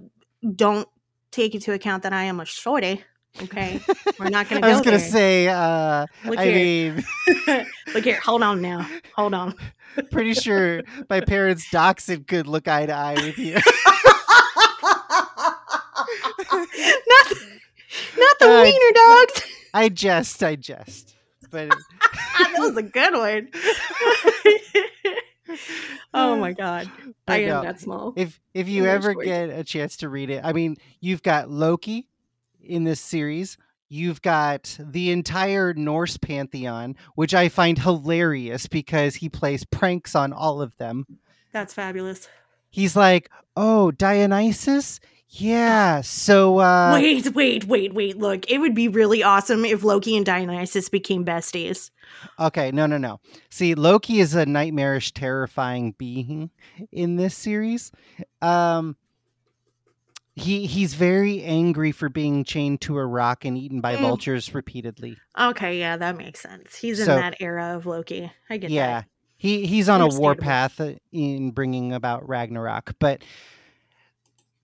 don't take into account that I am a shorty. Okay, we're not going to I was gonna there. say. Uh, Look I here. mean, Look here. Hold on now. Hold on. pretty sure my parents Dachshund could look eye to eye with you. not, not the I- wiener dogs. I jest, I jest. But that was a good one. oh my god. But I am that small. if if you ever get a chance to read it, I mean, you've got Loki in this series. You've got the entire Norse pantheon, which I find hilarious because he plays pranks on all of them. That's fabulous. He's like, "Oh, Dionysus? Yeah. So uh wait, wait, wait, wait. Look, it would be really awesome if Loki and Dionysus became besties. Okay, no, no, no. See, Loki is a nightmarish, terrifying being in this series. Um, he he's very angry for being chained to a rock and eaten by Mm. vultures repeatedly. Okay, yeah, that makes sense. He's in that era of Loki. I get that. Yeah. that. He he's on a war Understandable. path uh, in bringing about Ragnarok, but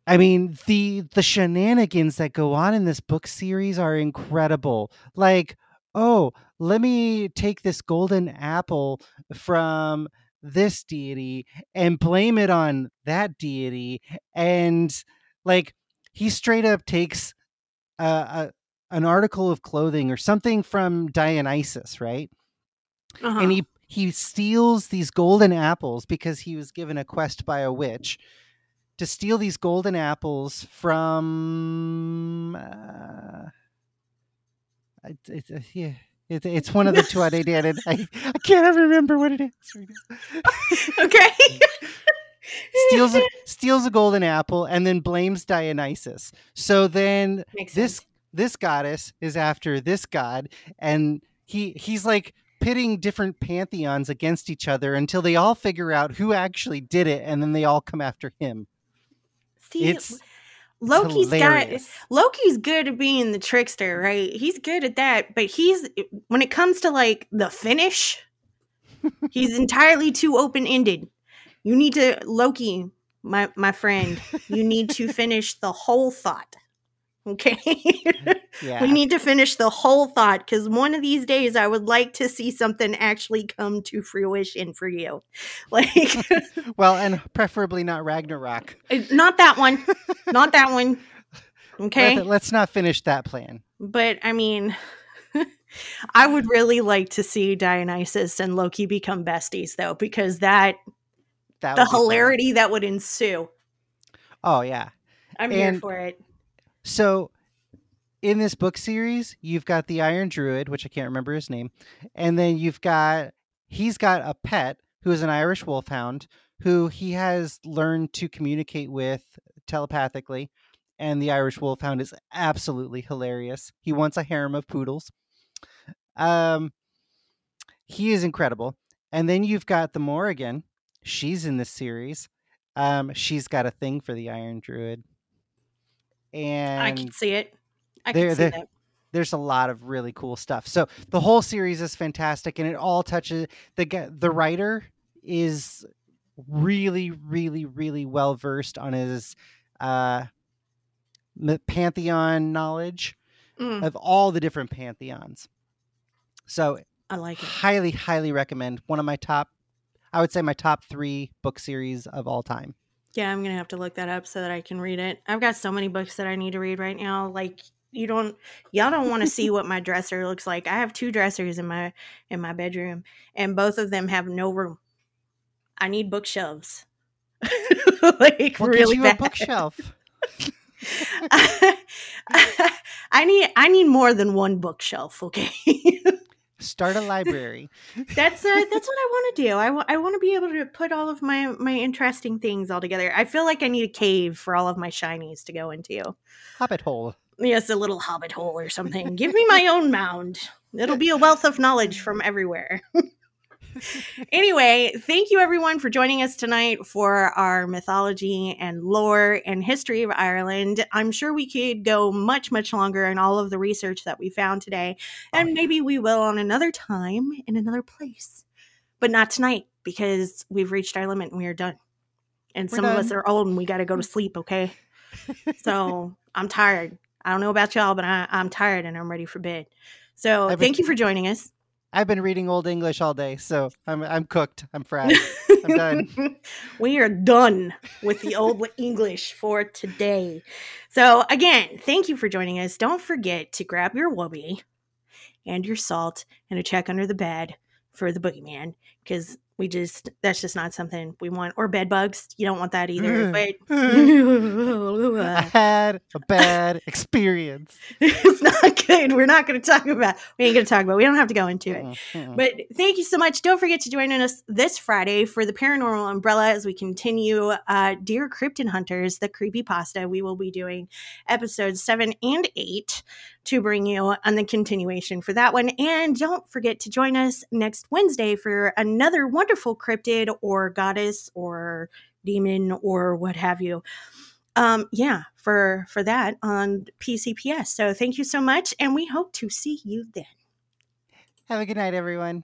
I mean the the shenanigans that go on in this book series are incredible. Like, oh, let me take this golden apple from this deity and blame it on that deity and like he straight up takes a, a an article of clothing or something from Dionysus, right? Uh-huh. and he he steals these golden apples because he was given a quest by a witch to steal these golden apples from uh, it, it, uh, yeah it, it's one of the two I did I, I can't remember what it is right okay. steals a, steals a golden apple and then blames Dionysus so then Makes this sense. this goddess is after this god and he he's like pitting different pantheons against each other until they all figure out who actually did it and then they all come after him See, it's Loki's got. Loki's good at being the trickster, right? He's good at that, but he's when it comes to like the finish, he's entirely too open-ended. You need to Loki, my my friend, you need to finish the whole thought. Okay? yeah We need to finish the whole thought because one of these days I would like to see something actually come to fruition for you. Like, well and preferably not ragnarok not that one. Not that one. Okay. Let, us not finish that plan But I mean, I would really like to see Dionysus and Loki become besties, though, because that that the be fun. hilarity that would ensue. oh yeah I'm here for it. So, in this book series, you've got the Iron Druid, which I can't remember his name, and then you've got he's got a pet who is an Irish wolfhound who he has learned to communicate with telepathically, and the Irish wolfhound is absolutely hilarious. He wants a harem of poodles. Um, he is incredible. And then you've got the Morrigan. She's in this series. Um, she's got a thing for the Iron Druid. And I can see it. I can see that. there's a lot of really cool stuff. So the whole series is fantastic, and it all touches the the writer is really, really, really well versed on his uh, pantheon knowledge Mm, of all the different pantheons. So I like it. highly, highly recommend. One of my top, I would say my top three book series of all time. Yeah, I'm gonna have to look that up so that I can read it. I've got so many books that I need to read right now. Like you don't, y'all don't want to see what my dresser looks like. I have two dressers in my in my bedroom, and both of them have no room. I need bookshelves. like We'll really bad. a bookshelf. I need I need more than one bookshelf. Okay, Start a library. that's uh, that's what I want to do. I want I want to be able to put all of my my interesting things all together. I feel like I need a cave for all of my shinies to go into. Hobbit hole. Yes, a little hobbit hole or something. Give me my own mound. It'll be a wealth of knowledge from everywhere. anyway, thank you everyone for joining us tonight for our mythology and lore and history of Ireland. I'm sure we could go much, much longer in all of the research that we found today, and oh, maybe we will on another time in another place, but not tonight because we've reached our limit and we are done. And We're some of us are old and we got to go to sleep, okay? so I'm tired. I don't know about y'all, but I, I'm tired and I'm ready for bed. So I've been- thank you for joining us. I've been reading Old English all day, so I'm I'm cooked. I'm fried. I'm done. we are done with the old English for today. So again, thank you for joining us. Don't forget to grab your wubby and your salt and a check under the bed for the boogeyman because we just that's just not something we want or bed bugs. You don't want that either. but I had a bad experience. it's not good. We're not going to talk about. We ain't going to talk about. We don't have to go into it. But thank you so much. Don't forget to join us this Friday for the Paranormal Umbrella as we continue uh, Dear Krypton Hunters, the creepy pasta. We will be doing episodes seven and eight to bring you on the continuation for that one. And don't forget to join us next Wednesday for another wonderful cryptid or goddess or demon or what have you um, yeah, for for that on PCPS. So thank you so much, and we hope to see you then. Have a good night, everyone.